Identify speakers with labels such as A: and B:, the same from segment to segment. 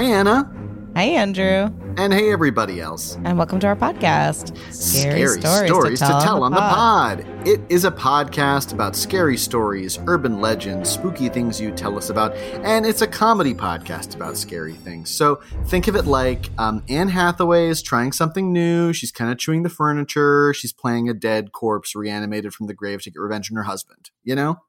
A: Hi, Anna.
B: Hey, Andrew,
A: And hey, everybody else.
B: and welcome to our podcast. Scary, stories,
A: to tell, on the pod. It is a podcast about scary stories, urban legends, spooky things you tell us about, and it's a comedy podcast about scary things. So think of it like um, Anne Hathaway is trying something new. She's kind of chewing the furniture. She's playing a dead corpse reanimated from the grave to get revenge on her husband. You know?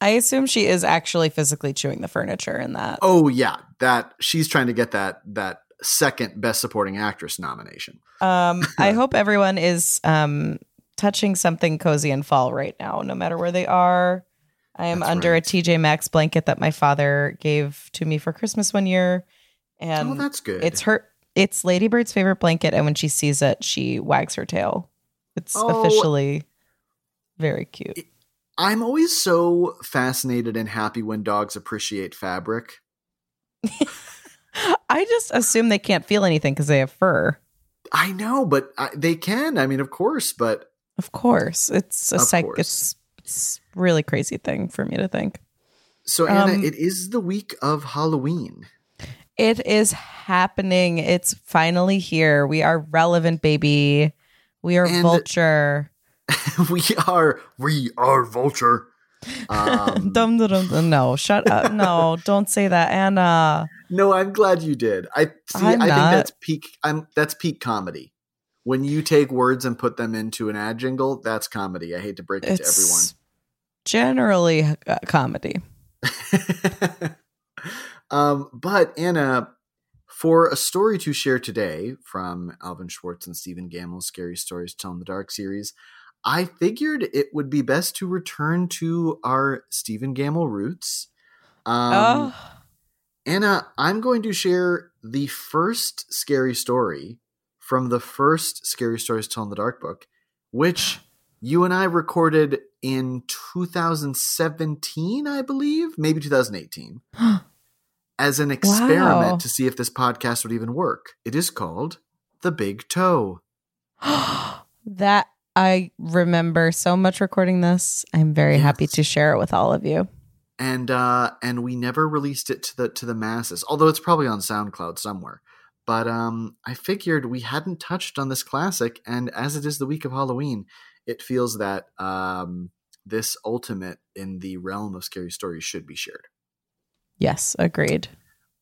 B: I assume she is actually physically chewing the furniture in that.
A: Oh yeah, that she's trying to get that that second best supporting actress nomination.
B: Um, I hope everyone is um, touching something cozy and fall right now, no matter where they are. I am
A: That's
B: under
A: right.
B: a TJ Maxx blanket that my father gave to me for Christmas one year, and
A: oh, that's good.
B: it's her. It's Ladybird's favorite blanket, and when she sees it, she wags her tail. It's
A: Oh.
B: officially very cute.
A: I'm always so fascinated and happy when dogs appreciate fabric.
B: I just assume they can't feel anything because they have fur.
A: I know, but I, they can. I mean, of course, but
B: Of course, it's a psych. It's it's really crazy thing for me to think.
A: so Anna,
B: Um,
A: it is the week of Halloween.
B: It is happening. It's finally here. We are relevant, baby. We are
A: And-
B: vulture.
A: we are we are vulture. Um,
B: Dum, dum, dum. No, shut up. No, don't say that, Anna.
A: no, I'm glad you did. I see.
B: I'm
A: I
B: not.
A: think that's peak. I'm that's peak comedy. When you take words and put them into an ad jingle, that's comedy. I hate to break it
B: It's to everyone. generally a comedy.
A: um, but Anna, for a story to share today from Alvin Schwartz and Stephen Gammell's Scary Stories Tell in the Dark series, I figured it would be best to return to our Stephen Gammell roots. Um,
B: oh,
A: Anna, I'm going to share the first scary story from the first Scary Stories Tell in the Dark book, which you and I recorded in 2017, I believe, maybe 2018, as an experiment
B: Wow.
A: to see if this podcast would even work. It is called The Big Toe.
B: that I remember so much recording this. I'm very happy to share it with all of you.
A: and uh and we never released it to the to the masses although it's probably on soundcloud somewhere but um i figured we hadn't touched on this classic and as it is the week of halloween it feels that um this ultimate in the realm of scary stories should be shared
B: Yes, agreed.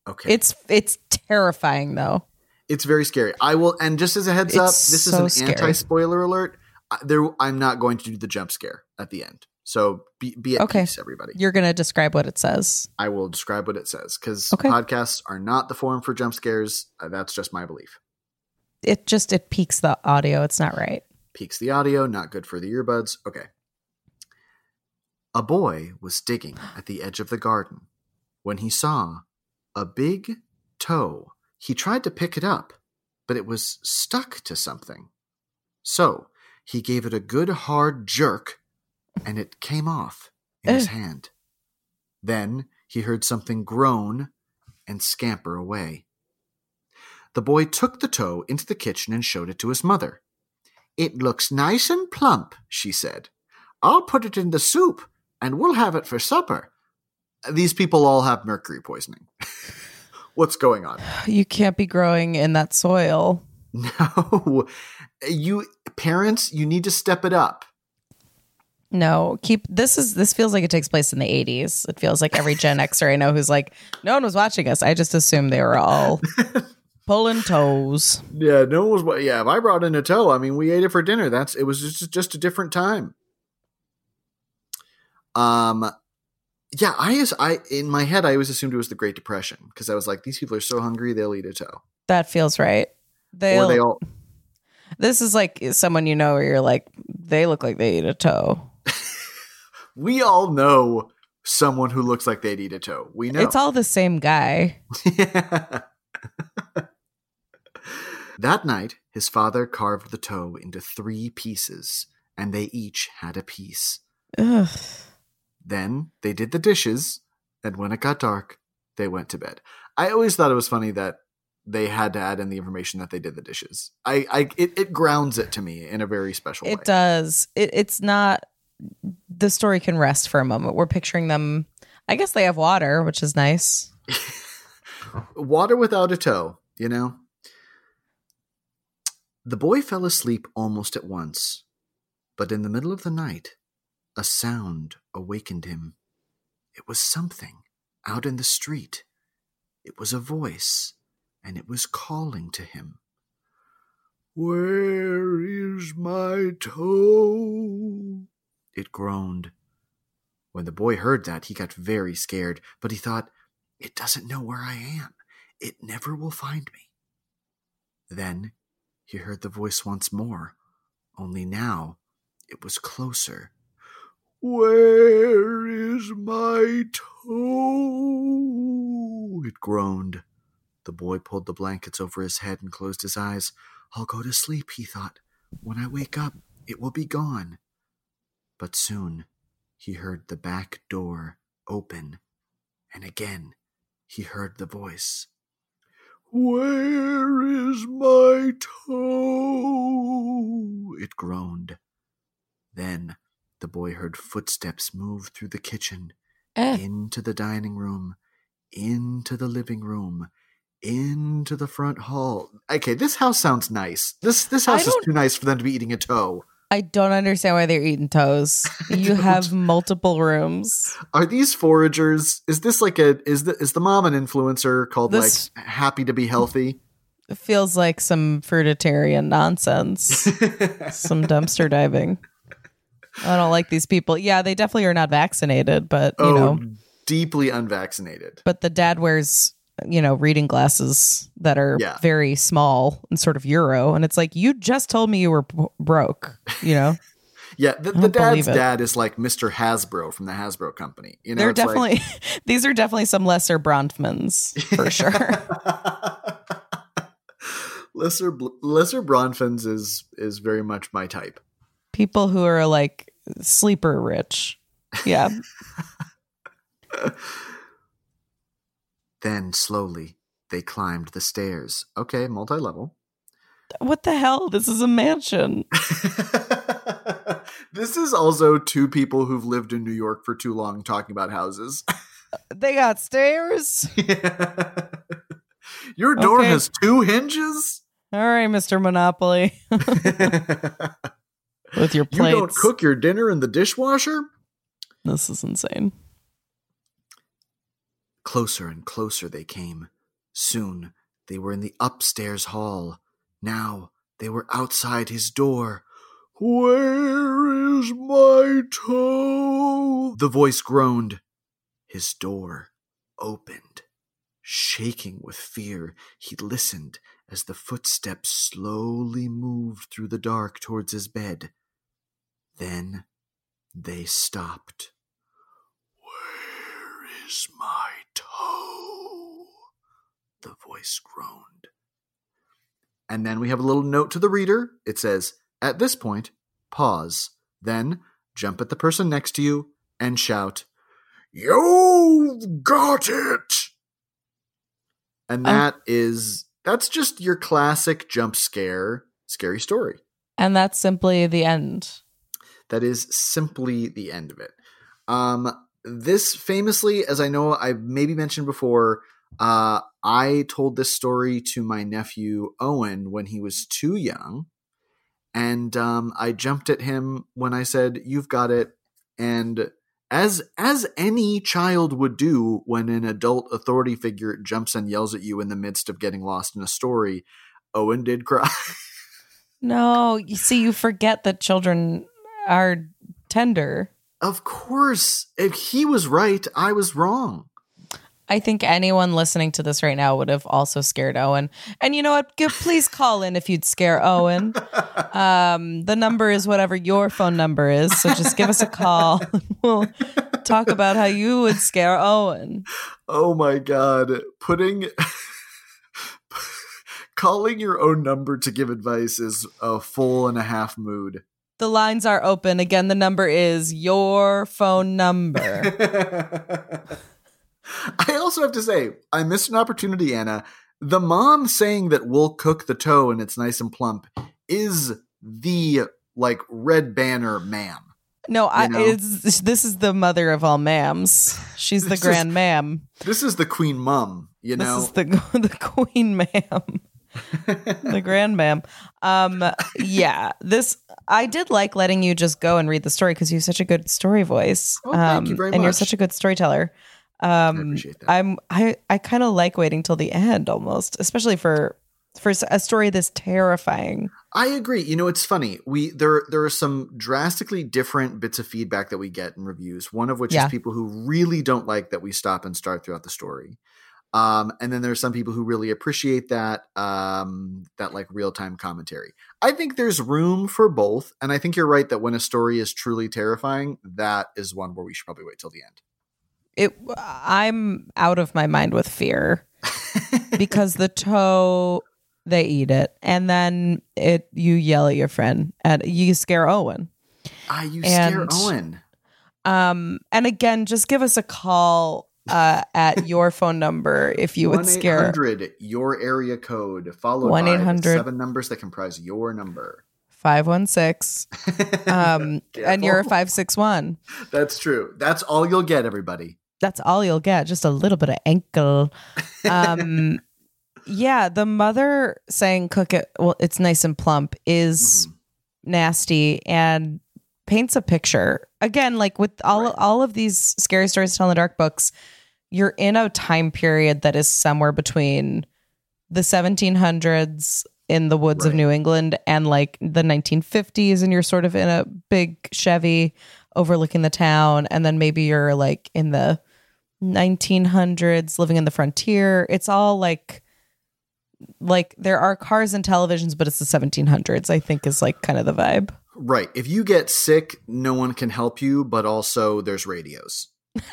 A: okay
B: It's it's terrifying though.
A: it's very scary i will and just as a heads up this
B: so
A: is an anti-spoiler alert I, there i'm not going to do the jump scare at the end so be, be at
B: Okay.
A: peace everybody
B: You're gonna describe what it says.
A: I will describe what it says because
B: Okay.
A: podcasts are not the forum for jump scares. Uh, that's just my belief.
B: It just it peaks the audio. It's not right.
A: Peaks the audio, not good for the earbuds. Okay. A boy was digging at the edge of the garden when he saw a big toe. He tried to pick it up, but it was stuck to something. So he gave it a good hard jerk, and it came off in his
B: eh.
A: hand. Then he heard something groan and scamper away. The boy took the toe into the kitchen and showed it to his mother. It looks nice and plump, she said. I'll put it in the soup, and we'll have it for supper. These people all have mercury poisoning. What's going on?
B: You can't be growing in that soil.
A: No. You parents, you need to step it up.
B: No, keep this is this feels like it takes place in the 80s. It feels like every Gen Xer I know who's like, no one was watching us. I just assumed they were all Pulling toes.
A: Yeah, no one was. Yeah, if I brought in a toe, I mean, we ate it for dinner. That's it was just just a different time. Um, yeah, I is I in my head I always assumed it was the Great Depression because I was like, these people are so hungry they'll eat a toe.
B: That feels right. They
A: Or they all
B: This is like someone you know where you're like, they look like they eat a toe.
A: we all know someone who looks like they'd eat a toe. We know
B: It's all the same guy.
A: that night, his father carved the toe into three pieces, and they each had a piece.
B: Ugh.
A: Then they did the dishes, and when it got dark, they went to bed. I always thought it was funny that they had to add in the information that they did the dishes. I, I it, it grounds it to me in a very special way.
B: It does. It, it's not. The story can rest for a moment. We're picturing them. I guess they have water, which is nice.
A: Water without a toe, you know? The boy fell asleep almost at once, but in the middle of the night, a sound awakened him. It was something out in the street. It was a voice, and it was calling to him. Where is my toe? It groaned. When the boy heard that, he got very scared, but he thought, It doesn't know where I am. It never will find me. Then he heard the voice once more, only now it was closer. Where is my toe? It groaned. The boy pulled the blankets over his head and closed his eyes. I'll go to sleep, he thought. When I wake up, it will be gone. But soon he heard the back door open, and again he heard the voice. Where is my toe? It groaned. Then the boy heard footsteps move through the kitchen,
B: Eh.
A: into the dining room, into the living room, into the front hall. Okay, this house sounds nice. This this house is too nice for them to be eating a toe.
B: I don't understand why they're eating toes. You have multiple rooms.
A: Are these foragers? Is this like a is the is the mom an influencer called
B: This-
A: like Happy to Be Healthy?
B: It feels like some fruitarian nonsense. some dumpster diving. I don't like these people. Yeah, they definitely are not vaccinated, but you
A: oh,
B: know,
A: deeply unvaccinated.
B: but the dad wears you know reading glasses that are
A: Yeah.
B: very small and sort of euro and it's like you just told me you were b- broke you know
A: Yeah, the, the dad's dad is like Mr. Hasbro from the Hasbro company. You know,
B: they're
A: it's like-
B: definitely these are definitely some lesser bronfmans for sure
A: lesser lesser Bronfmans is is very much my type.
B: people who are like sleeper rich yeah
A: Then slowly they climbed the stairs. Okay, multi level.
B: what the hell this is a mansion
A: this is also two people who've lived in New York for too long talking about houses.
B: they got stairs
A: Your door
B: Okay.
A: has two hinges?
B: all right mr monopoly with your plates
A: don't cook your dinner in the dishwasher?
B: this is insane
A: Closer and closer they came. Soon they were in the upstairs hall. Now they were outside his door. Where is my toe? The voice groaned. His door opened. Shaking with fear, he listened as the footsteps slowly moved through the dark towards his bed. Then they stopped. Where is my toe? The voice groaned. And then we have a little note to the reader. It says, At this point, pause. Then jump at the person next to you and shout, You've got it! And
B: Um,
A: that is, that's just your classic jump scare, scary story.
B: and that's simply the end
A: that is simply the end of it. Um, this famously, as I know I've maybe mentioned before, uh, I told this story to my nephew Owen when he was too young, and um, I jumped at him when I said, "You've got it," and as as any child would do when an adult authority figure jumps and yells at you in the midst of getting lost in a story. Owen did cry.
B: No, you see, you forget that children are tender.
A: Of course, if he was right, I was wrong.
B: I think anyone listening to this right now would have also scared Owen. And you know what? Give, please call in if you'd scare Owen. Um, the number is whatever your phone number is. So just give us a call. we'll talk about how you would scare Owen.
A: Oh my god, putting calling your own number to give advice is a full and a half mood.
B: The lines are open. Again, the number is your phone number.
A: I also have to say, I missed an opportunity, Anna. The mom saying that we'll cook the toe and it's nice and plump is the like red banner ma'am.
B: No, I,
A: know?
B: this is the mother of all mams. She's the
A: This is-
B: grand mam.
A: This is the queen mum, you know.
B: This is the the queen ma'am. the grand ma'am. Um, yeah, this I did like letting you just go and read the story because you have such a good story voice.
A: Oh, thank
B: um,
A: you very
B: And you're such a good storyteller. Um,
A: appreciate that.
B: I'm I I kind of like waiting till the end almost, especially for for a story this terrifying.
A: I agree. You know, it's funny. We there there are some drastically different bits of feedback that we get in reviews. One of which
B: Yeah.
A: is people who really don't like that we stop and start throughout the story. Um, and then there's some people who really appreciate that um, that like real time commentary. I think there's room for both, and I think you're right that when a story is truly terrifying, that is one where we should probably wait till the end.
B: It I'm out of my mind with fear. because the toe they eat it and then it you yell at your friend and you scare Owen.
A: Ah, you scare Owen.
B: Um and again just give us a call uh at your phone number if you would scare
A: hundred your area code followed by
B: 1-800.
A: seven numbers that comprise your number.
B: 516 um and you're a 561.
A: That's true. That's all you'll get, everybody.
B: That's all you'll get, just a little bit of ankle. Um yeah, the mother saying cook it well it's nice and plump is
A: Mhm.
B: nasty and paints a picture again like with all
A: Right.
B: all of these scary stories to tell in the dark books you're in a time period that is somewhere between the 1700s in the woods of New England and like the 1950s and you're sort of in a big Chevy overlooking the town and then maybe you're like in the 1900s living in the frontier it's all like like there are cars and televisions but it's the 1700s I think is like kind of the vibe
A: Right. If you get sick, no one can help you, but also there's radios.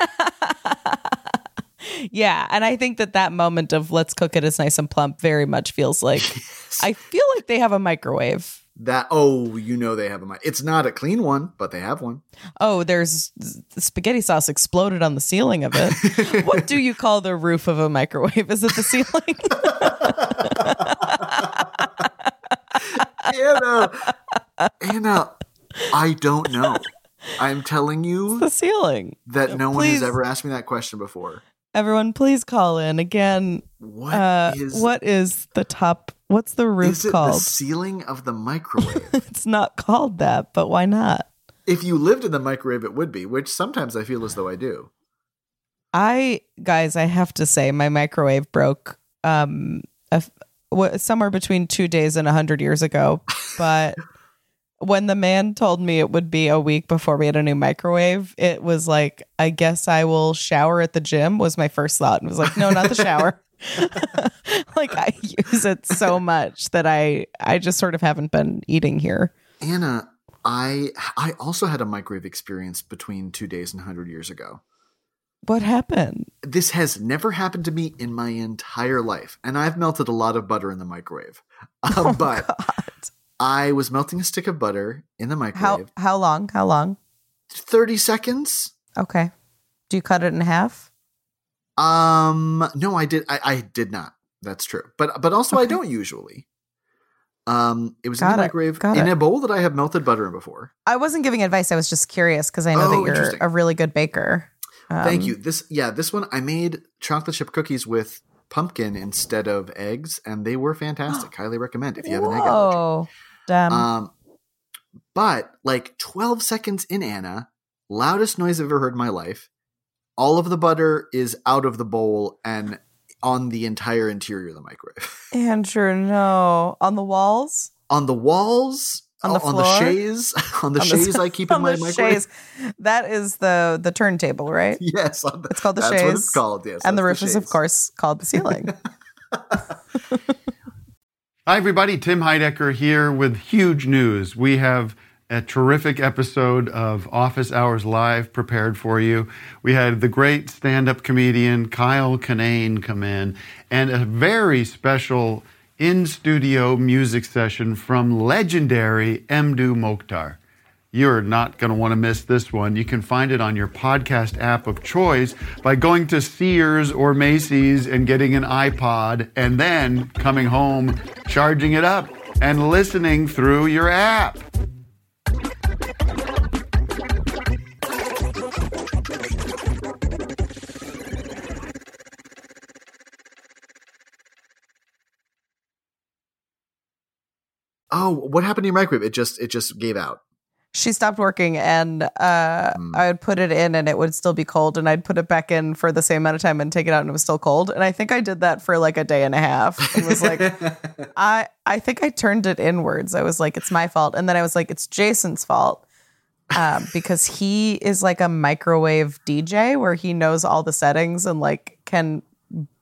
B: yeah, and I think that that moment of let's cook it as nice and plump very much feels like I feel like they have a microwave.
A: That oh, you know they have a mic. It's not a clean one, but they have one.
B: Oh, there's spaghetti sauce exploded on the ceiling of it. what do you call the roof of a microwave? Is it the ceiling?
A: Anna, Anna, I don't know. I'm telling you
B: the ceiling.
A: that no one has ever asked me that question before.
B: Everyone, please call in again.
A: What
B: Uh,
A: is
B: what is the top? What's the roof
A: is it the
B: called?
A: ceiling of the microwave?
B: it's not called that, but why not?
A: if you lived in the microwave, it would be, which sometimes I feel as though I do.
B: I guys, I have to say, my microwave broke um a somewhere between two days and a hundred years ago. But when the man told me it would be a week before we had a new microwave, it was like, I guess I will shower at the gym. Was my first thought, and was like, no, not the shower. like I use it so much that I I just sort of haven't been eating here.
A: Anna, I I also had a microwave experience between two days and hundred years ago.
B: What happened?
A: This has never happened to me in my entire life, and I've melted a lot of butter in the microwave. Uh,
B: Oh,
A: but
B: God.
A: I was melting a stick of butter in the microwave.
B: how long? How long?
A: Thirty seconds.
B: Okay. Do you cut it in half?
A: Um, no, I did. I, I did not. That's true. But but also I don't usually. Um, it was
B: Got
A: in the
B: it.
A: microwave
B: Got
A: in
B: it.
A: a bowl that I have melted butter in before.
B: I wasn't giving advice. I was just curious because I know
A: Oh,
B: that you're a really good baker.
A: Thank
B: Um,
A: you. This yeah, this one I made chocolate chip cookies with pumpkin instead of eggs, and they were fantastic. Highly recommend if you have an egg allergy.
B: Whoa. Damn.
A: Um, but like 12 seconds in Anna, loudest noise I've ever heard in my life. All of the butter is out of the bowl and on the entire interior of the microwave.
B: Andrew, no. On the walls?
A: on the walls, Oh,
B: on the
A: on the chaise, on the
B: On
A: chaise I keep in
B: on
A: my
B: the
A: microwave.
B: chaise. That is the the turntable, right?
A: Yes, on the,
B: It's called the
A: that's what
B: chaise.
A: it's called. Yes,
B: and the
A: that's
B: roof is, of course, called the ceiling.
C: Hi, everybody. Tim Heidecker here with huge news. We have a terrific episode of Office Hours Live prepared for you. We had the great stand up comedian Kyle Kinane come in and a very special in studio music session from legendary Mdou Moctar. You're not going to want to miss this one. You can find it on your podcast app of choice by going to Sears or Macy's and getting an iPod and then coming home, charging it up, and listening through your app.
A: Oh, what happened to your microwave? It just it just gave out.
B: she stopped working and uh,
A: Hmm.
B: I would put it in and it would still be cold and I'd put it back in for the same amount of time and take it out and it was still cold. And I think I did that for like a day and a half. It was like I I think I turned it inwards. I was like, it's my fault. And then I was like, it's Jason's fault. Um, because he is like a microwave DJ where he knows all the settings and like can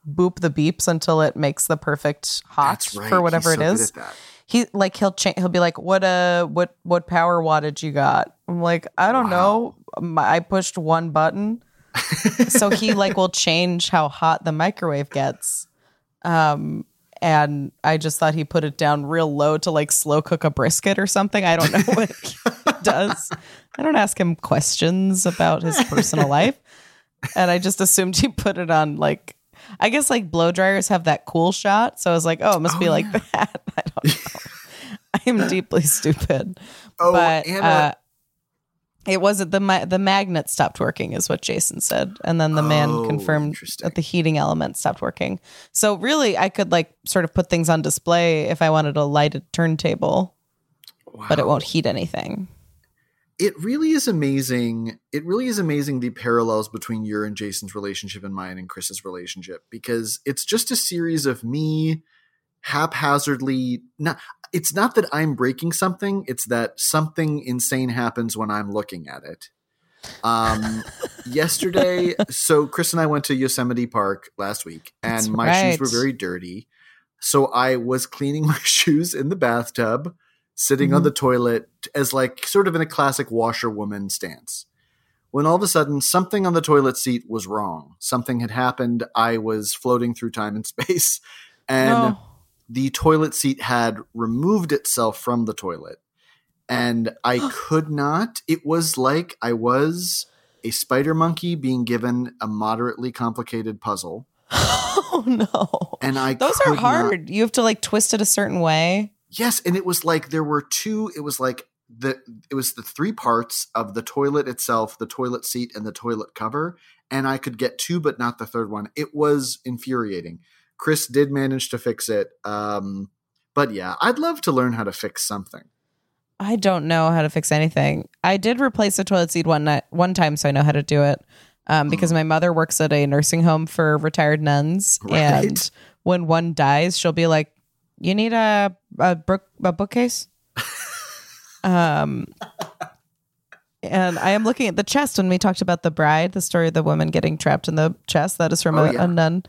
B: boop the beeps until it makes the perfect hot
A: right.
B: for whatever it
A: so at that.
B: He like he'll change he'll be like what uh what what power wattage you got? I'm like i don't know. My, i pushed one button. So he like will change how hot the microwave gets. Um and i just thought he put it down real low to like slow cook a brisket or something. I don't know what he does. I don't ask him questions about his personal life. And i just assumed he put it on like I guess like blow dryers have that cool shot, so I was like, "Oh, it must be like that." I don't know. I am deeply stupid.
A: Oh,
B: but
A: Anna-
B: uh, it wasn't the ma- the magnet stopped working, is what Jason said, and then the man
A: Oh,
B: confirmed that the heating element stopped working. So really, I could like sort of put things on display if I wanted a lighted turntable, but it won't heat anything.
A: It really is amazing. It really is amazing the parallels between your and Jason's relationship and mine and Chris's relationship because it's just a series of me haphazardly not it's not that I'm breaking something, it's that something insane happens when I'm looking at it. Um yesterday, so Chris and I went to Yosemite Park last week and
B: That's
A: my
B: right.
A: shoes were very dirty. So I was cleaning my shoes in the bathtub, sitting on
B: Mhm.
A: the toilet as like sort of in a classic washerwoman stance. When all of a sudden something on the toilet seat was wrong. Something had happened. I was floating through time and space and
B: no.
A: the toilet seat had removed itself from the toilet. And I could not. It was like I was a spider monkey being given a moderately complicated puzzle.
B: Oh no.
A: And I
B: Those are
A: could not-
B: hard. You have to like twist it a certain way.
A: Yes, and it was like there were two. It was like the it was the three parts of the toilet itself, the toilet seat, and the toilet cover, and I could get two, but not the third one. It was infuriating. Chris did manage to fix it, um, but yeah, I'd love to learn how to fix something.
B: I don't know how to fix anything. I did replace a toilet seat one night, one time, so I know how to do it. Um, because my mother works at a nursing home for retired nuns,
A: Right.
B: and when one dies, she'll be like, "You need a a, book, a bookcase." um, and I am looking at the chest when we talked about the bride, the story of the woman getting trapped in the chest. That is from
A: Oh,
B: a,
A: yeah.
B: a nun.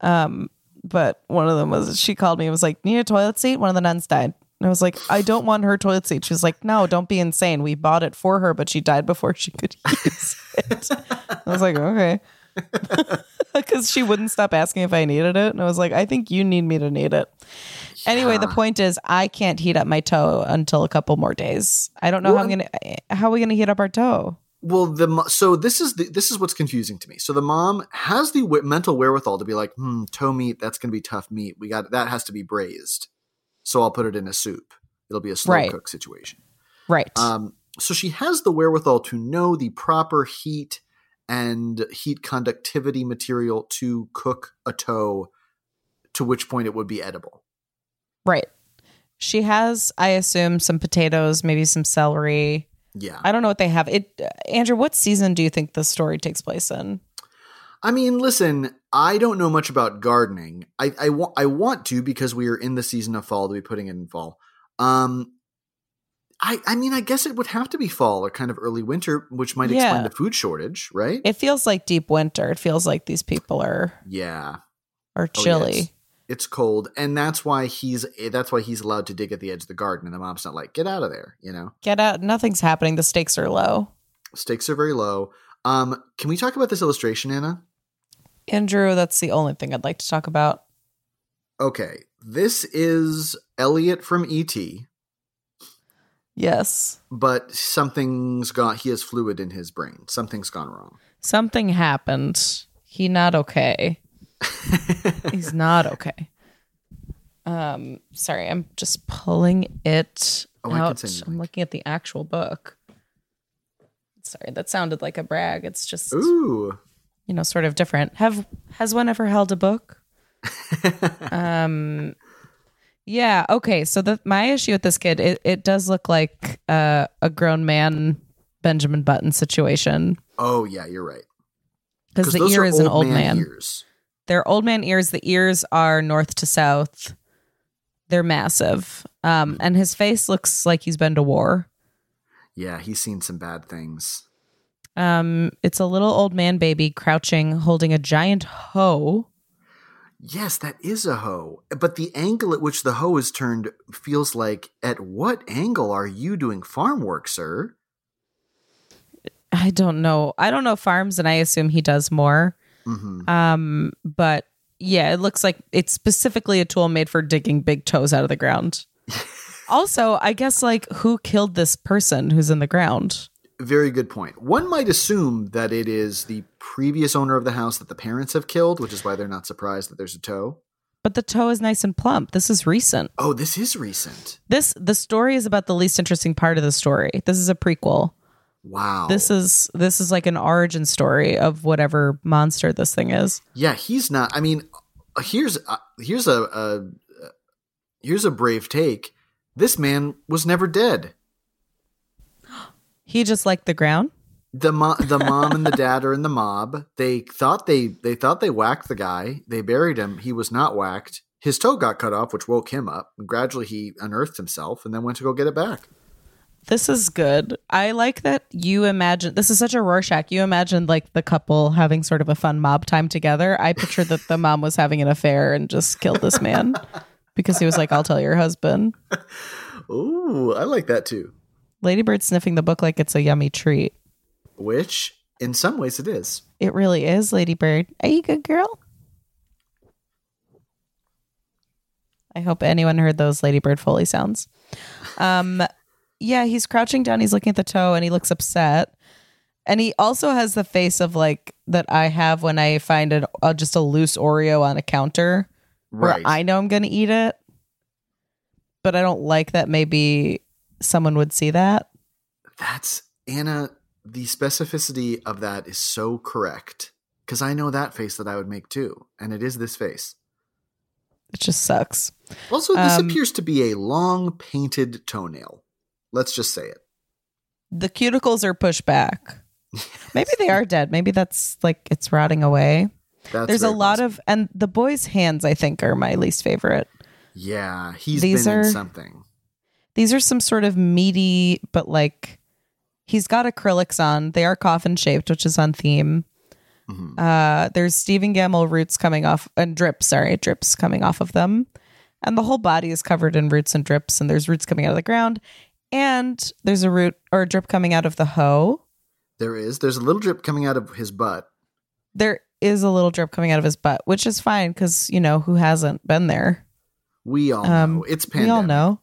B: Um, but one of them was she called me and was like, "Need a toilet seat?" One of the nuns died. And I was like, I don't want her toilet seat. She was like, No, don't be insane. We bought it for her, but she died before she could use it. I was like, Okay. Because she wouldn't stop asking if I needed it. And I was like, I think you need me to need it. Anyway, the point is, I can't heat up my toe until a couple more days. I don't know how I'm gonna. How are we gonna heat up our toe?
A: Well, the so this is the, this is what's confusing to me. So the mom has the w- mental wherewithal to be like, hmm, toe meat, that's going to be tough meat. We got that has to be braised. So I'll put it in a soup. It'll be a slow
B: Right.
A: cook situation.
B: Right.
A: Um, so she has the wherewithal to know the proper heat and heat conductivity material to cook a toe, to which point it would be edible.
B: Right. She has, I assume, some potatoes, maybe some celery,
A: Yeah.
B: I don't know what they have. It Andrew, what season do you think the story takes place in?
A: I mean, listen, I don't know much about gardening. I I, wa- I want to because we are in the season of fall to be putting it in fall. Um, I I mean, I guess it would have to be fall or kind of early winter, which might
B: Yeah.
A: explain the food shortage, right?
B: It feels like deep winter. It feels like these people are
A: yeah.
B: are
A: Oh,
B: chilly.
A: it's- it's cold, and that's why he's that's why he's allowed to dig at the edge of the garden, and the mom's not like, "Get out of there," you know.
B: Get out. Nothing's happening. The stakes are low.
A: Stakes are very low. Um, can we talk about this illustration, Anna?
B: Andrew, that's the only thing I'd like to talk about.
A: Okay, this is Elliot from ET,
B: Yes.
A: but something's gone. He has fluid in his brain. Something's gone wrong.
B: Something happened. He not okay. He's not okay. Um, sorry, I'm just pulling it
A: Oh,
B: out.
A: send you a
B: I'm looking at the actual book. Sorry, that sounded like a brag. It's just
A: Ooh,
B: you know, sort of different. Have has one ever held a book? um yeah, okay. So the my issue with this kid, it, it does look like uh, a grown man Benjamin Button situation.
A: oh yeah, you're right.
B: Because the ear is an old man.
A: ears.
B: They're old man ears. The ears are north to south. They're massive. Um, and his face looks like he's been to war.
A: Yeah, he's seen some bad things.
B: Um, it's a little old man baby crouching, holding a giant hoe.
A: Yes, that is a hoe. But the angle at which the hoe is turned feels like, at what angle are you doing farm work, sir?
B: I don't know. I don't know farms, and I assume he does more.
A: Hmm
B: Um, but yeah, it looks like it's specifically a tool made for digging big toes out of the ground. also, I guess like who killed this person who's in the ground?
A: Very good point. One might assume that it is the previous owner of the house that the parents have killed, which is why they're not surprised that there's a toe.
B: But the toe is nice and plump. This is recent.
A: Oh, this is recent.
B: This the story is about the least interesting part of the story. This is a prequel.
A: Wow.
B: This is this is like an origin story of whatever monster this thing is.
A: yeah, he's not. I mean, here's uh, here's a, a uh, here's a brave take. This man was never dead.
B: He just liked the ground.
A: the mo- the mom and the dad are in the mob. They thought they they thought they whacked the guy. They buried him. He was not whacked. His toe got cut off, which woke him up. And gradually, he unearthed himself and then went to go get it back.
B: This is good. I like that you imagine this is such a Rorschach. You imagined like the couple having sort of a fun mob time together. I pictured that the mom was having an affair and just killed this man because he was like, I'll tell your husband.
A: Ooh, I like that too.
B: Ladybird sniffing the book like it's a yummy treat.
A: Which, in some ways, it is.
B: It really is, Ladybird. Are you a good girl? I hope anyone heard those Ladybird Foley sounds. Um, yeah, he's crouching down. He's looking at the toe, and he looks upset. And he also has the face of like that I have when I find an, uh, just a loose Oreo on a counter, where
A: Right.
B: I know I'm going to eat it, but I don't like that. Maybe someone would see that.
A: That's Anna. The specificity of that is so correct because I know that face that I would make too, and it is this face.
B: It just sucks.
A: Also, this
B: Um,
A: appears to be a long painted toenail. Let's just say it.
B: the cuticles are pushed back. Maybe they are dead. Maybe that's like it's rotting away.
A: That's
B: There's a lot
A: possible.
B: of and the boy's hands I think are my least favorite.
A: yeah. He's
B: These
A: been
B: are-
A: in something.
B: These are some sort of meaty but like he's got acrylics on. They are coffin shaped, which is on theme.
A: Mhm.
B: Uh there's Stephen Gammell roots coming off and drips, sorry, drips coming off of them. And the whole body is covered in roots and drips and there's roots coming out of the ground and there's a root or a drip coming out of the hoe.
A: There is. There's a little drip coming out of his butt.
B: there is a little drip coming out of his butt, which is fine because you know who hasn't been there.
A: We all
B: Um,
A: know it's pandemic.
B: We all know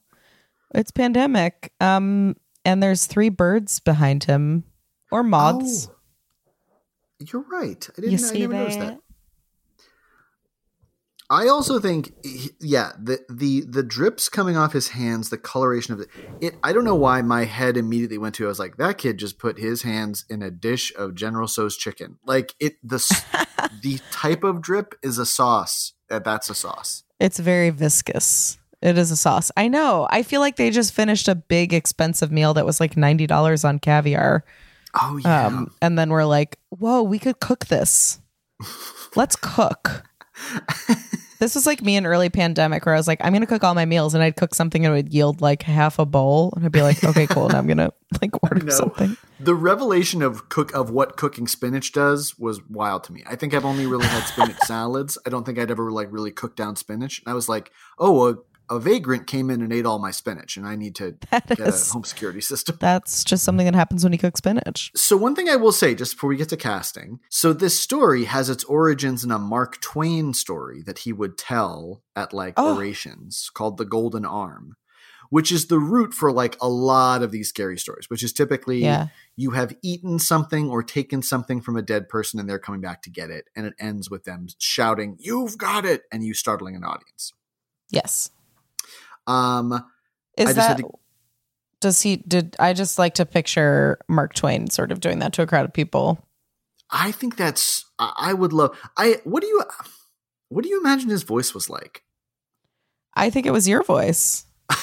B: it's pandemic. Um, and there's three birds behind him, or moths.
A: Oh, you're right. I didn't.
B: you
A: I never
B: that?
A: noticed that. I also think, yeah, the the the drips coming off his hands, the coloration of it. It. I don't know why my head immediately went to. I was like, that kid just put his hands in a dish of General Tso's chicken. Like it. The the type of drip is a sauce. That's a sauce.
B: It's very viscous. It is a sauce. I know. I feel like they just finished a big expensive meal that was like ninety dollars on caviar.
A: Oh yeah.
B: Um, and then we're like, whoa, we could cook this. Let's cook. This was like me in early pandemic where I was like, I'm gonna cook all my meals and I'd cook something and it would yield like half a bowl. And I'd be like, okay, cool. Now I'm gonna like order something.
A: the revelation of cook of what cooking spinach does was wild to me. I think I've only really had spinach salads. I don't think I'd ever like really cooked down spinach. And I was like, oh, a vagrant came in and ate all my spinach, and I need to
B: That
A: get a home security system.
B: that's just something that happens when you cook spinach.
A: So one thing I will say just before we get to casting, so this story has its origins in a Mark Twain story that he would tell at like
B: Oh.
A: orations called The Golden Arm, which is the root for like a lot of these scary stories, which is typically
B: Yeah.
A: you have eaten something or taken something from a dead person and they're coming back to get it and it ends with them shouting, "You've got it!" and you startling an audience.
B: Yes.
A: Um
B: Is
A: I just
B: that
A: to-
B: does he did I just like to picture Mark Twain sort of doing that to a crowd of people?
A: I think that's I would love I what do you what do you imagine his voice was like?
B: I think it was your voice.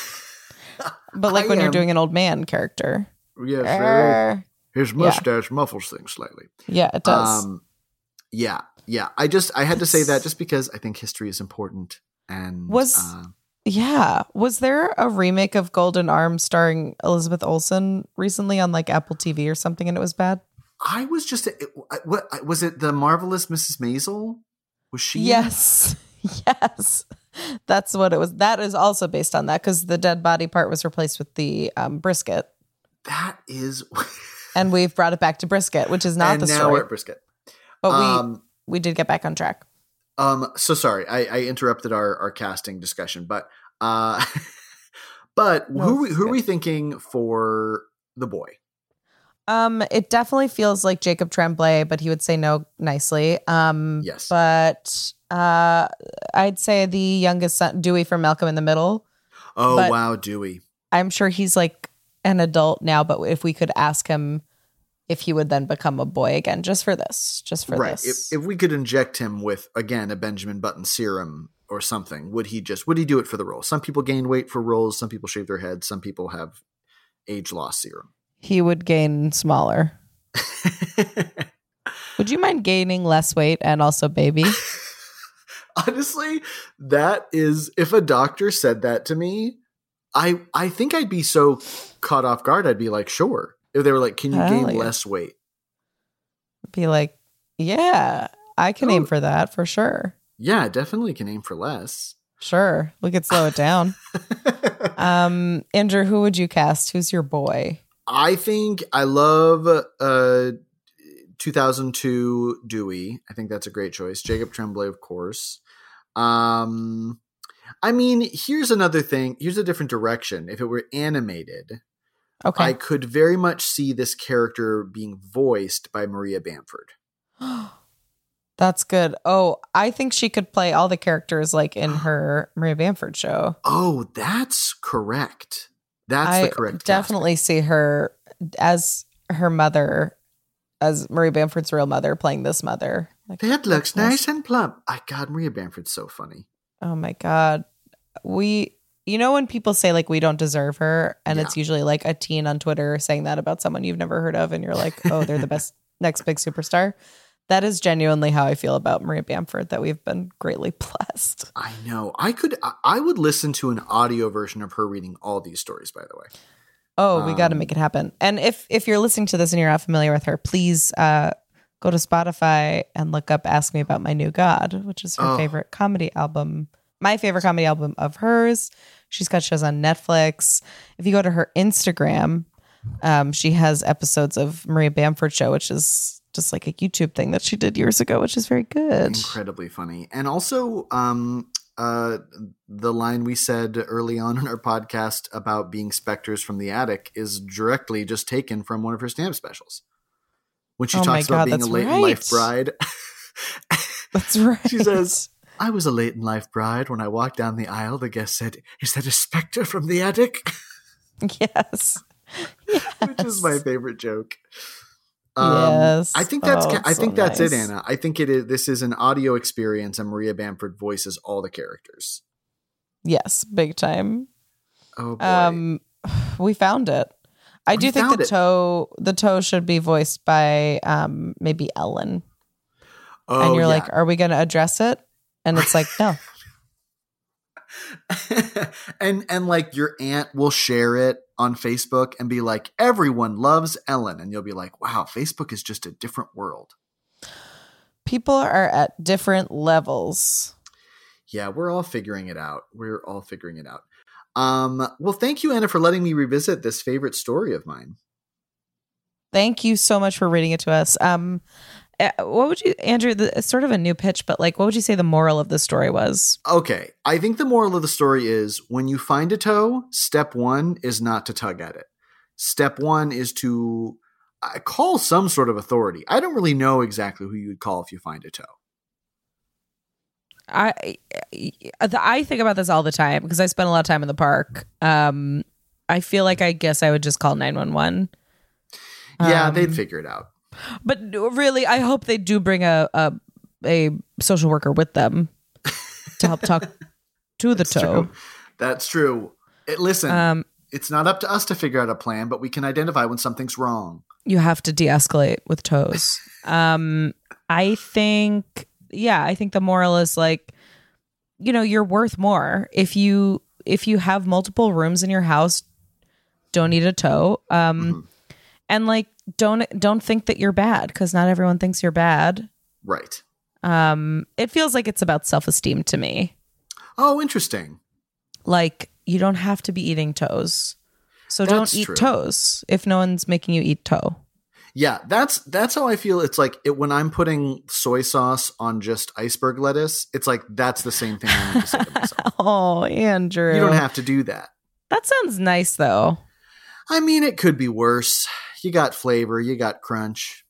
B: But like
A: I
B: when you're doing an old man character.
A: Yes,
B: Err.
A: his mustache muffles things slightly.
B: Yeah, it does.
A: Um, yeah, yeah. I just I had to say that just because I think history is important. And
B: Was-
A: uh,
B: yeah. Was there a remake of Golden Arm starring Elizabeth Olsen recently on like Apple TV or something and it was bad?
A: I was just it, what was it? The marvelous Mrs. Maisel? Was she?
B: Yes. yes. That's what it was. That is also based on that because the dead body part was replaced with the um, brisket.
A: That is.
B: And we've brought it back to brisket, which is not
A: and
B: the
A: now
B: story.
A: we're at brisket.
B: But we
A: um,
B: we did get back on track.
A: Um. So sorry, I, I interrupted our our casting discussion, but uh, but
B: No,
A: who who are we thinking for the boy?
B: Um, it definitely feels like Jacob Tremblay, but he would say no nicely. Um,
A: Yes.
B: but uh, I'd say the youngest son, Dewey from Malcolm in the Middle.
A: Oh
B: But-
A: wow, Dewey.
B: I'm sure he's like an adult now, but if we could ask him if he would then become a boy again, just for this, just for
A: right. If,
B: this.
A: if we could inject him with again a Benjamin Button serum or something, would he just would he do it for the role? Some people gain weight for roles. Some people shave their heads. Some people have age loss serum.
B: he would gain smaller. Would you mind gaining less weight and also baby?
A: Honestly, that is if a doctor said that to me, I I think I'd be so caught off guard. I'd be like, sure. If they were like, "Can you gain less weight?"
B: Be like, yeah, I can
A: Oh.
B: aim for that for sure.
A: Yeah, definitely can aim for less.
B: Sure, we could slow it down. Um, Andrew, who would you cast? Who's your boy?
A: I think I love uh 2002 Dewey. I think that's a great choice. Jacob Tremblay, of course. Um I mean, here's another thing. Here's a different direction. If it were animated,
B: Okay.
A: I could very much see this character being voiced by Maria Bamford.
B: That's good. Oh, I think she could play all the characters like in her Maria Bamford show.
A: Oh, that's correct. That's
B: I
A: the correct.
B: definitely see her as her mother, as Maria Bamford's real mother, playing this mother. Like.
A: That looks nice and plump. I God, Maria Bamford's so funny.
B: Oh my god, we. You know when people say like we don't deserve her, and
A: Yeah.
B: it's usually like a teen on Twitter saying that about someone you've never heard of, and you're like, oh, they're the best next big superstar. That is genuinely how I feel about Maria Bamford. That we've been greatly blessed.
A: I know. I could. I- would listen to an audio version of her reading all these stories. By the way.
B: Oh, we got to
A: Um,
B: make it happen. And if if you're listening to this and you're not familiar with her, please uh, go to Spotify and look up "Ask Me About My New God," which is her
A: Oh.
B: favorite comedy album. My favorite comedy album of hers. She's got shows on Netflix. If you go to her Instagram, um, she has episodes of Maria Bamford Show, which is just like a YouTube thing that she did years ago, which is very good.
A: incredibly funny and also um uh the line we said early on in our podcast about being specters from the attic is directly just taken from one of her stand specials when she
B: Oh
A: talks about being a late in life
B: right.
A: bride
B: That's right.
A: she says i was a late in life bride when i walked down the aisle the guest said is that a specter from the attic
B: "Yes, yes.
A: which is my favorite joke
B: Yes.
A: I think that's
B: Oh,
A: I
B: so
A: think that's it. Anna. I think it is. This is an audio experience, and Maria Bamford voices all the characters.
B: Yes, big time.
A: Oh boy.
B: Um, we found it. I
A: We
B: do think the
A: it.
B: toe the toe should be voiced by um maybe Ellen.
A: oh,
B: and you're
A: yeah.
B: like, are we going to address it? And it's like, no.
A: and and like your aunt will share it on Facebook and be like, everyone loves Ellen, and you'll be like, wow, Facebook is just a different world.
B: People are at different levels.
A: Yeah, we're all figuring it out. We're all figuring it out. Um, well, thank you, Anna, for letting me revisit this favorite story of mine.
B: Thank you so much for reading it to us. Um, what would you, Andrew? The, sort of a new pitch, but like, what would you say the moral of the story was?
A: Okay, I think the moral of the story is when you find a toe, step one is not to tug at it. Step one is to uh, call some sort of authority. I don't really know exactly who you would call if you find a toe.
B: I I think about this all the time because I spend a lot of time in the park. Um, I feel like I guess I would just call nine one one.
A: Yeah,
B: Um,
A: they'd figure it out.
B: But really, I hope they do bring a a, a social worker with them to help talk to the toe.
A: true. That's true. It, listen,
B: Um,
A: it's not up to us to figure out a plan, but we can identify when something's wrong.
B: you have to de-escalate with toes. Um, I think, yeah, I think the moral is like, you know, you're worth more if you if you have multiple rooms in your house. Don't need a toe. Um, and like, don't don't think that you're bad because not everyone thinks you're bad.
A: Right.
B: Um, it feels like it's about self esteem to me.
A: Oh, interesting.
B: Like you don't have to be eating toes, so
A: That's
B: don't eat
A: true.
B: toes if no one's making you eat toe.
A: Yeah, that's that's how I feel. It's like it, when I'm putting soy sauce on just iceberg lettuce. It's like that's the same thing I need to say to myself.
B: Oh, Andrew,
A: You don't have to do that.
B: That sounds nice though.
A: I mean, it could be worse. You got flavor, you got crunch.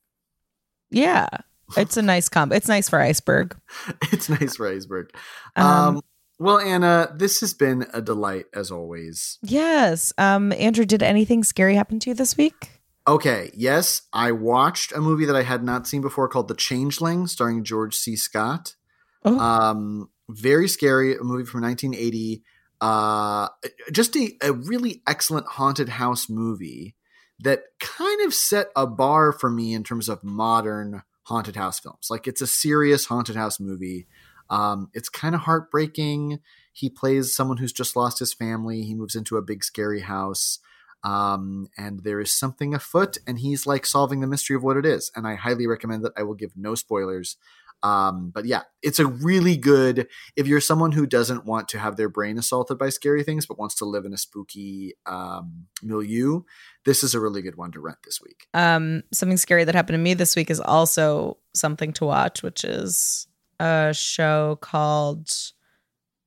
B: Yeah. It's a nice combo. It's nice for iceberg.
A: It's nice for iceberg.
B: Um,
A: Um, well, Anna, this has been a delight as always.
B: Yes. Um, Andrew, did anything scary happen to you this week?
A: Okay, yes, I watched a movie that I had not seen before called The Changeling, starring George C. Scott.
B: Oh.
A: Um, very scary, a movie from 1980. Uh, just a, a really excellent haunted house movie that kind of set a bar for me in terms of modern haunted house films. Like it's a serious haunted house movie. Um, it's kind of heartbreaking. He plays someone who's just lost his family. He moves into a big scary house. Um, and there is something afoot, and he's like solving the mystery of what it is. And I highly recommend that. I will give no spoilers. Um, but yeah, it's a really good. If you're someone who doesn't want to have their brain assaulted by scary things, but wants to live in a spooky um, milieu, this is a really good one to rent this week.
B: Um, something scary that happened to me this week is also something to watch, which is a show called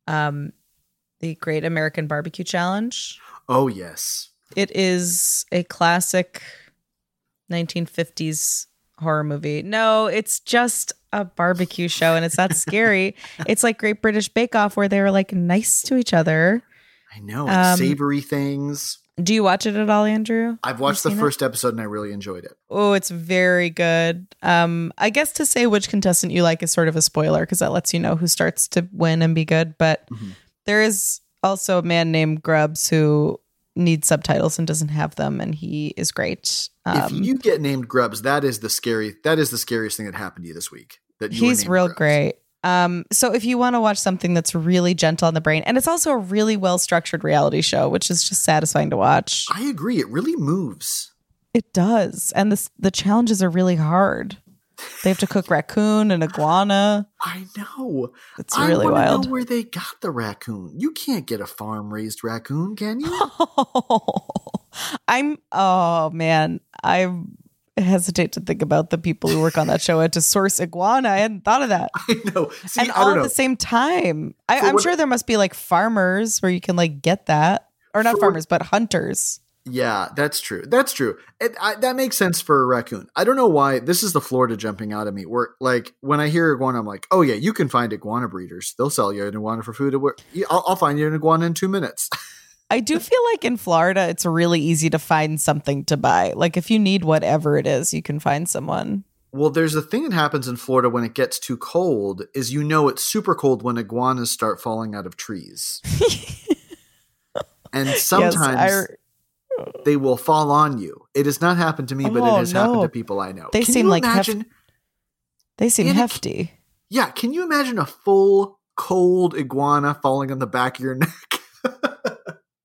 B: um The Great American Barbecue Challenge.
A: Oh yes,
B: It is a classic 1950s horror movie. No, it's just a barbecue show and it's not scary. it's like Great British Bake Off where they were like nice to each other.
A: I know
B: Um,
A: savory things.
B: Do you watch it at all, Andrew?
A: I've watched the
B: seen it?
A: first episode and I really enjoyed it.
B: Oh, it's very good. Um, I guess to say which contestant you like is sort of a spoiler because that lets you know who starts to win and be good. But
A: Mhm.
B: there is also a man named Grubbs who needs subtitles and doesn't have them, and he is great.
A: if
B: Um,
A: you get named Grubbs, that is the scary. That is the scariest thing that happened to you this week. That you
B: he's real
A: Grubbs.
B: great. Um, so if you want to watch something that's really gentle on the brain, and it's also a really well structured reality show, which is just satisfying to watch.
A: I agree. It really moves.
B: It does, and the the challenges are really hard. They have to cook raccoon and iguana.
A: I know.
B: It's
A: I
B: really wild.
A: Know where they got the raccoon? You can't get a farm raised raccoon, can you?
B: I'm oh man, I hesitate to think about the people who work on that show and to source iguana. I hadn't thought of that.
A: I know. See,
B: and
A: I
B: all at
A: know.
B: the same time. I, I'm
A: what-
B: sure there must be like farmers where you can like get that. Or not farmers, but hunters.
A: Yeah, that's true. That's true. It, I, that makes sense for a raccoon. I don't know why. This is the Florida jumping out at me. Where like when I hear iguana, I'm like, oh yeah, you can find iguana breeders. They'll sell you an iguana for food. I'll, I'll find you an iguana in two minutes.
B: I do feel like in Florida it's really easy to find something to buy. Like if you need whatever it is, you can find someone.
A: Well, there's a thing that happens in Florida when it gets too cold is you know it's super cold when iguanas start falling out of trees. and sometimes
B: Yes,
A: they will fall on you. It has not happened to me, but
B: Oh,
A: it has happened to people I know.
B: They
A: Can
B: seem
A: you
B: like hef- they seem hefty.
A: yeah, can you imagine a full cold iguana falling on the back of your neck?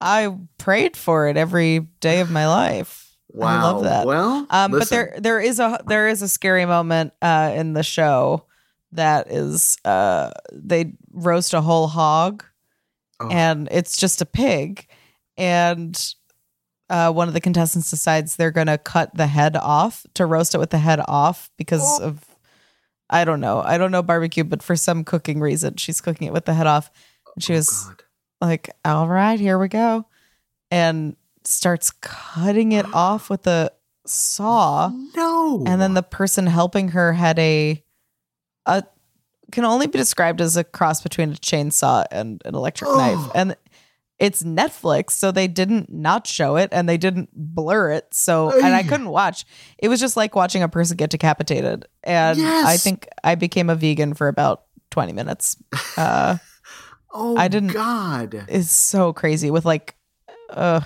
B: I prayed for it every day of my life.
A: wow.
B: I love that.
A: Well,
B: Um, but there there is a there is a scary moment uh, in the show that is uh, they roast a whole hog
A: Oh.
B: and it's just a pig and uh, one of the contestants decides they're gonna cut the head off to roast it with the head off because
A: Oh.
B: of I don't know I don't know barbecue but for some cooking reason she's cooking it with the head off and she
A: Oh,
B: was
A: God.
B: like, all right, here we go. And starts cutting it off with a saw.
A: no.
B: And then the person helping her had a, a can only be described as a cross between a chainsaw and an electric
A: Oh.
B: knife. And it's Netflix, so they didn't not show it and they didn't blur it. So, and I couldn't watch. It was just like watching a person get decapitated. And
A: Yes.
B: I think I became a vegan for about 20 minutes. Uh,
A: oh,
B: I didn't-
A: God.
B: is so crazy with like uh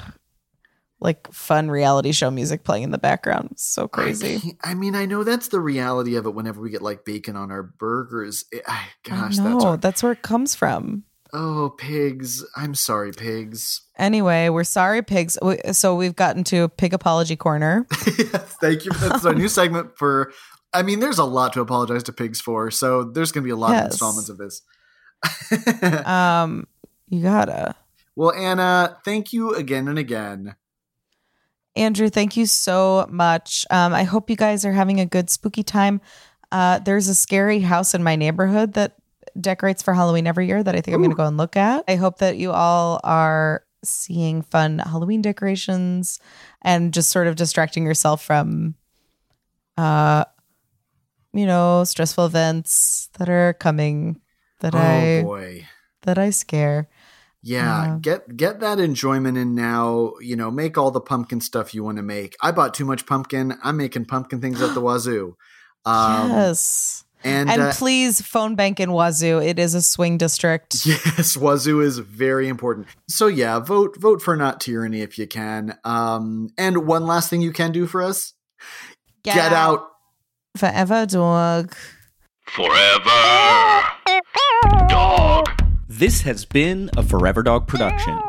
B: like fun reality show music playing in the background. So crazy.
A: can't- I mean, I know that's the reality of it. Whenever we get like bacon on our burgers, It- I, gosh,
B: no,
A: that's
B: that's where it comes from.
A: Oh pigs. I'm sorry, pigs.
B: Anyway, we're sorry, pigs. So we've gotten to pig apology corner.
A: yes, thank you. That's our new segment for. I mean, there's a lot to apologize to pigs for, so there's going to be a lot of installments of this.
B: Um, you gotta.
A: well, Anna, thank you again and again.
B: Andrew, thank you so much. Um, I hope you guys are having a good spooky time. Uh, there's a scary house in my neighborhood that decorates for Halloween every year that I think I'm going to go and look at. I hope that you all are seeing fun Halloween decorations and just sort of distracting yourself from, uh, you know, stressful events that are coming that
A: oh
B: I
A: boy.
B: that I scare.
A: Yeah,
B: Yeah.
A: get get that enjoyment in now. You know, make all the pumpkin stuff you want to make. I bought too much pumpkin. I'm making pumpkin things at the wazoo. Um,
B: yes.
A: And,
B: And
A: uh,
B: please phone bank in Wazoo. It is a swing district.
A: yes, wazoo is very important. So yeah, vote vote for not tyranny if you can. Um, and one last thing you can do for us: get, out.
B: Forever dog.
D: Forever. Dog.
E: This has been a Forever Dog production.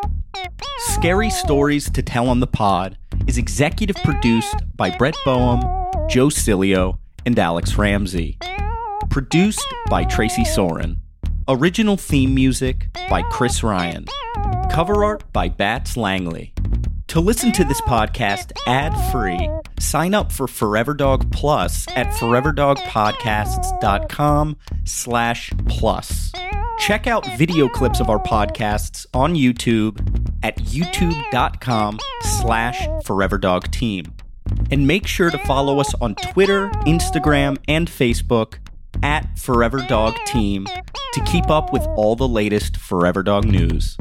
E: Scary Stories to Tell on the Pod is executive produced by Brett Boehm, Joe Cilio, and Alex Ramsey. Produced by Tracy Soren. Original theme music by Chris Ryan. Cover art by Bats Langley. To listen to this podcast ad-free, sign up for Forever Dog Plus at foreverdogpodcasts.com slash plus. Check out video clips of our podcasts on YouTube at youtube.com slash foreverdogteam. And make sure to follow us on Twitter, Instagram, and Facebook at Forever Dog Team to keep up with all the latest Forever Dog news.